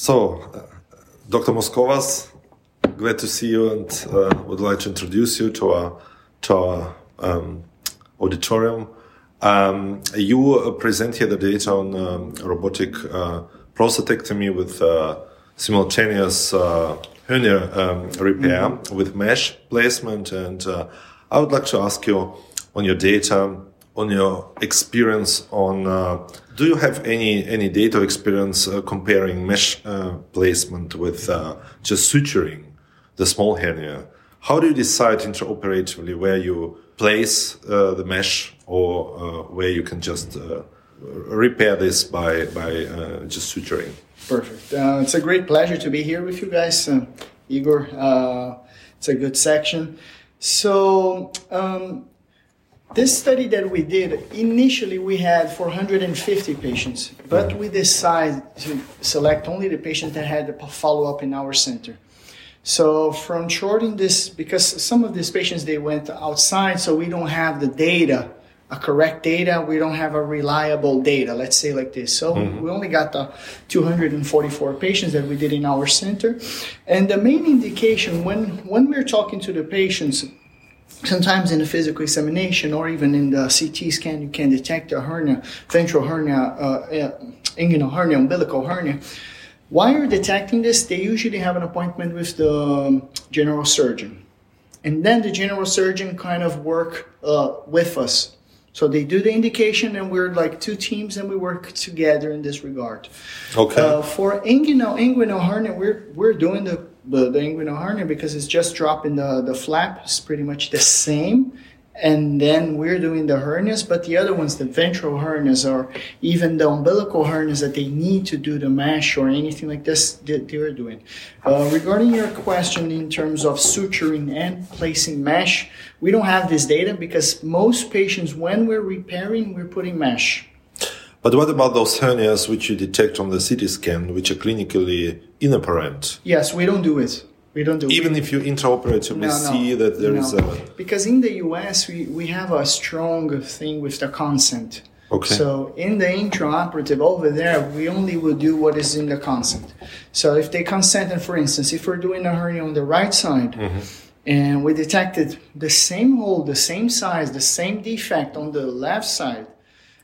So, uh, Dr. Moschovas, glad to see you and uh, would like to introduce you to our, to our um, auditorium. Um, you uh, present here the data on um, robotic uh, prostatectomy with uh, simultaneous uh, hernia um, repair mm -hmm. with mesh placement. And I would like to ask you on your data, on your experience on do you have any any data experience uh, comparing mesh uh, placement with uh, just suturing the small hernia? How do you decide intraoperatively where you place uh, the mesh or uh, where you can just uh, repair this by by just suturing? Perfect. it's a great pleasure to be here with you guys, Igor. it's a good section. So. Um, this study that we did, initially we had 450 patients, but we decided to select only the patients that had a follow-up in our center. So from shorting this, because some of these patients, they went outside, so we don't have the data, a correct data, we don't have a reliable data, let's say like this. So mm-hmm. we only got the 244 patients that we did in our center. And the main indication when, when we're talking to the patients, sometimes in a physical examination or even in the CT scan, you can detect a hernia, ventral hernia, uh, inguinal hernia, umbilical hernia. While you're detecting this, they usually have an appointment with the general surgeon. And then the general surgeon kind of work uh, with us. So they do the indication, and we're like two teams, and we work together in this regard. Okay. Uh, for inguinal inguinal hernia, we're we're doing the the, the inguinal hernia because it's just dropping the, the flap. Is pretty much the same. And then we're doing the hernias but the other ones the ventral hernias or even the umbilical hernias that they need to do the mesh or anything like this they, they're doing. Uh, regarding your question in terms of suturing and placing mesh we don't have this data because most patients when we're repairing we're putting mesh but what about those hernias which you detect on the CT scan, which are clinically inapparent? Yes, we don't do it. We don't do it. Even it. if you intraoperatively no, no, see that there no. is a. Because in the US, we, we have a strong thing with the consent. Okay. So in the intraoperative over there, we only will do what is in the consent. So if they consent, and for instance, if we're doing a hernia on the right side, mm-hmm. and we detected the same hole, the same size, the same defect on the left side,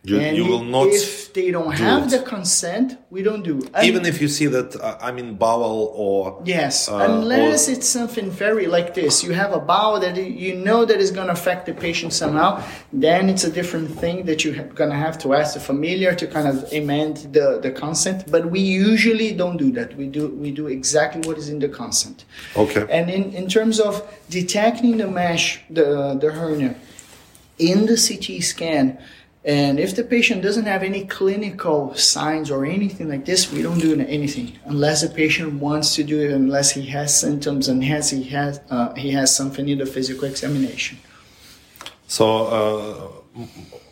you, and you will not. If they don't do have it. the consent, we don't do. And Even if you see that uh, I mean bowel or yes, uh, unless or, it's something very like this, you have a bowel that you know that is going to affect the patient somehow. Then it's a different thing that you're going to have to ask the familiar to kind of amend the the consent. But we usually don't do that. We do we do exactly what is in the consent. Okay. And in in terms of detecting the mesh, the the hernia in the CT scan and if the patient doesn't have any clinical signs or anything like this, we don't do anything unless the patient wants to do it, unless he has symptoms and has he has uh, he has something in the physical examination. So uh,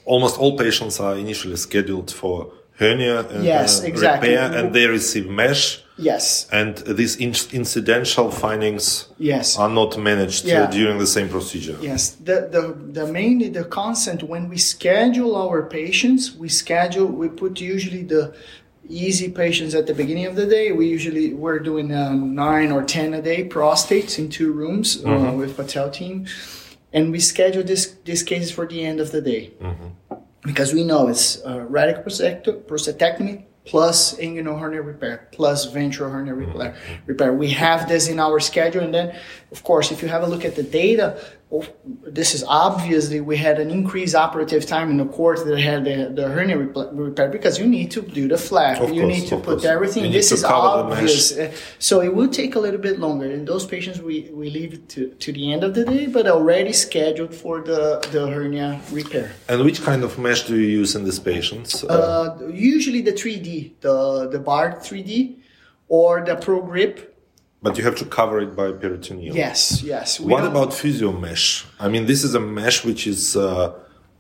almost all patients are initially scheduled for hernia uh, yes, exactly. repair, and they receive mesh Yes. And these in incidental findings yes. are not managed uh, yeah. during the same procedure. Yes. The, the, the mainly the consent when we schedule our patients, we schedule, we put usually the easy patients at the beginning of the day. We usually, we're doing um, nine or 10 a day prostates in two rooms uh, mm-hmm. with Patel team. And we schedule this, these cases for the end of the day. Mm -hmm. Because we know it's uh, radical prostatectomy, plus inguinal hernia repair, plus ventral hernia repair. Mm-hmm. repair. We have this in our schedule. And then, of course, if you have a look at the data, this is obviously we had an increased operative time in the court that had the, the hernia repair because you need to do the flap, you course, need to put course. everything. This is obvious, so it will take a little bit longer. In those patients, we, we leave it to, to the end of the day, but already scheduled for the, the hernia repair. And which kind of mesh do you use in these patients? Uh, usually the 3D, the the Bard 3D, or the Pro Grip but you have to cover it by peritoneal. Yes, yes. What about physio mesh? I mean, this is a mesh which is uh,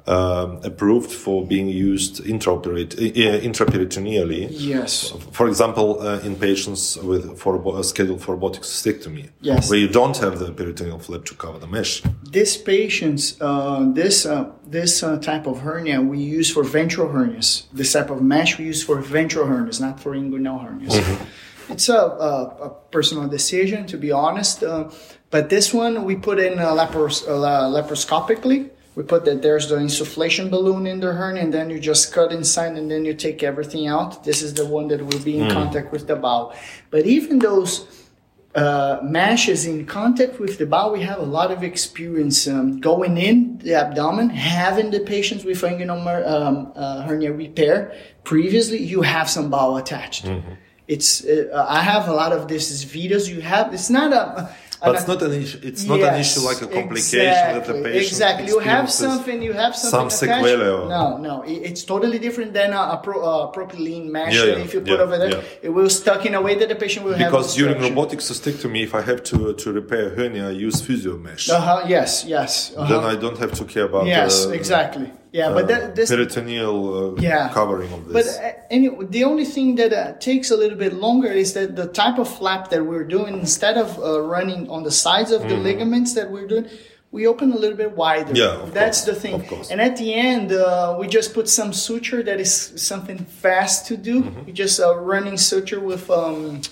uh, approved for being used uh, intraperitoneally. Yes. For example, uh, in patients with for a scheduled for robotic cystectomy, yes. where you don't have the peritoneal flap to cover the mesh. This patients, uh, this uh, this uh, type of hernia we use for ventral hernias. This type of mesh we use for ventral hernias, not for inguinal hernias. Mm -hmm. it's a, a, a personal decision, to be honest. Uh, but this one we put in uh, uh, laparoscopically. We put that there's the insufflation balloon in the hernia, and then you just cut inside, and then you take everything out. This is the one that will be in contact with the bowel. But even those uh, meshes in contact with the bowel, we have a lot of experience um, going in the abdomen, having the patients with inguinal um, uh, hernia repair. Previously, you have some bowel attached. It's uh, I have a lot of this is videos. You have it's not a. But it's not an issue. It's not an issue like a complication that the patient Exactly. You have something. You have something. some sequelae No, no. It's totally different than a, a, pro, a propylene mesh. Yeah, yeah, if you put yeah, over there, it will stuck in a way that the patient will have. Because during obstruction. robotic cystectomy, if I have to to repair hernia, I use physio mesh. Uh-huh, yes, yes. Uh-huh. Then I don't have to care about yes, uh, exactly. Yeah, but that, this peritoneal uh, Yeah. covering of But this. uh, any, the only thing that uh, takes a little bit longer is that the type of flap that we're doing, instead of uh, running on the sides of the ligaments that we're doing, we open a little bit wider. Mm-hmm. Yeah, that's course, the thing. of course. And at the end, uh, we just put some suture that is something fast to do. Mm-hmm. We just uh, running suture with. Um,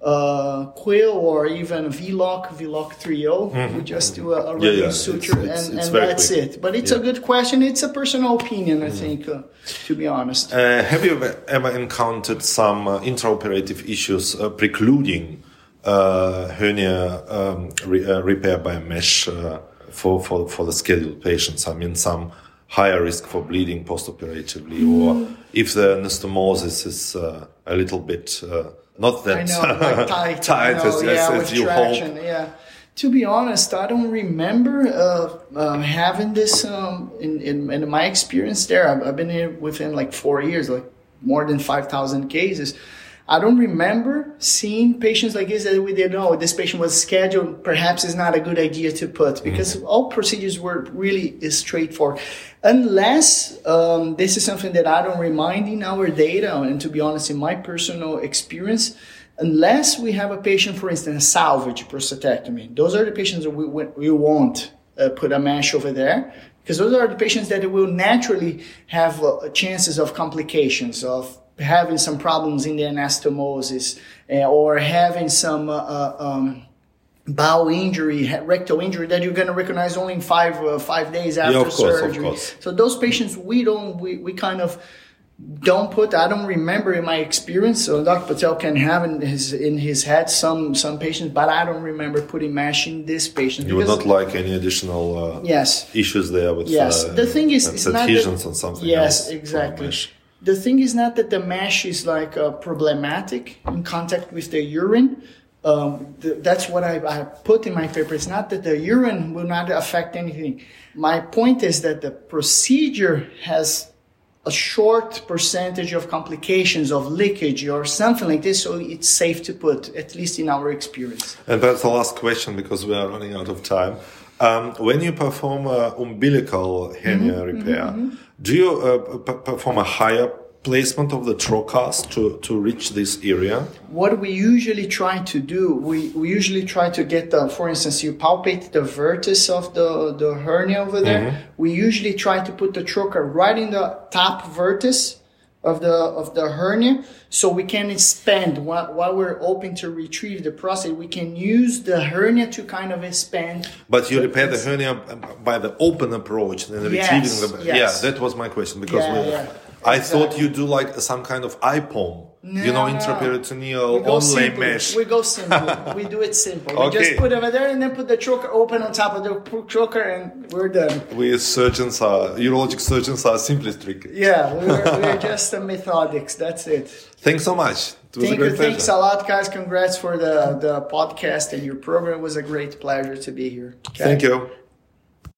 uh, Quill or even VLOC, VLOC 3.0. We just do a, a running Mm-hmm. yeah, suture it's- and, it's and that's quick. it. But it's a good question. It's a personal opinion, Mm-hmm. I think, uh, to be honest. Uh, have you ever, ever encountered some uh, intraoperative issues uh, precluding uh, hernia um, re- uh, repair by mesh uh, for, for, for the scheduled patients? I mean, some higher risk for bleeding postoperatively, or if the anastomosis is uh, a little bit uh, not that know, like tight. tight know, as, yeah, as, as you traction, hope. Yeah. To be honest, I don't remember uh, um, having this um, in, in in my experience there. I've, I've been here within like four years, like more than five thousand cases. I don't remember seeing patients like this that we did know this patient was scheduled. Perhaps it's not a good idea to put because all procedures were really straightforward, unless um, this is something that I don't remind in our data. And to be honest, in my personal experience, unless we have a patient, for instance, a salvage prostatectomy, those are the patients that we, we, we won't uh, put a mesh over there because those are the patients that will naturally have uh, chances of complications of having some problems in the anastomosis uh, or having some uh, uh, um, bowel injury, rectal injury that you're going to recognize only in five uh, five days after of course, surgery. So those patients we don't we, we kind of don't put I don't remember in my experience so Dr. Patel can have in his in his head some some patients but I don't remember putting mesh in this patient You would not like any additional uh, yes issues there with Yes, uh, the thing is, it's not adhesions that, and something Yes, exactly. The thing is not that the mesh is like uh, problematic in contact with the urine. Um, th- that's what I, I put in my paper. It's not that the urine will not affect anything. My point is that the procedure has a short percentage of complications of leakage or something like this, so it's safe to put, at least in our experience. And that's the last question because we are running out of time. Um, when you perform a umbilical hernia Mm-hmm, repair, do you uh, perform a higher placement of the trocars to, to reach this area? what we usually try to do, we, we usually try to get the, for instance, you palpate the vertex of the, the hernia over there. We usually try to put the trocar right in the top vertex of the of the hernia, so we can expand while, while we're open to retrieve the prostate. We can use the hernia to kind of expand. But you repair the hernia um, by the open approach and Yes, retrieving the. yes. Yeah, that was my question because Yeah, we, yeah, I thought you do like some kind of IPOM, you know, No, no. intraperitoneal go simple. mesh. We go simple. we do it simple. We Okay. just put over there and then put the trocar open on top of the trocar and we're done. We surgeons are, urologic surgeons are simply tricky. Yeah, we're, we're just a methodics. That's it. Thanks so much. Thank you. pleasure. Thanks a lot, guys. Congrats for the, the podcast and your program. It was a great pleasure to be here. Okay? Thank you.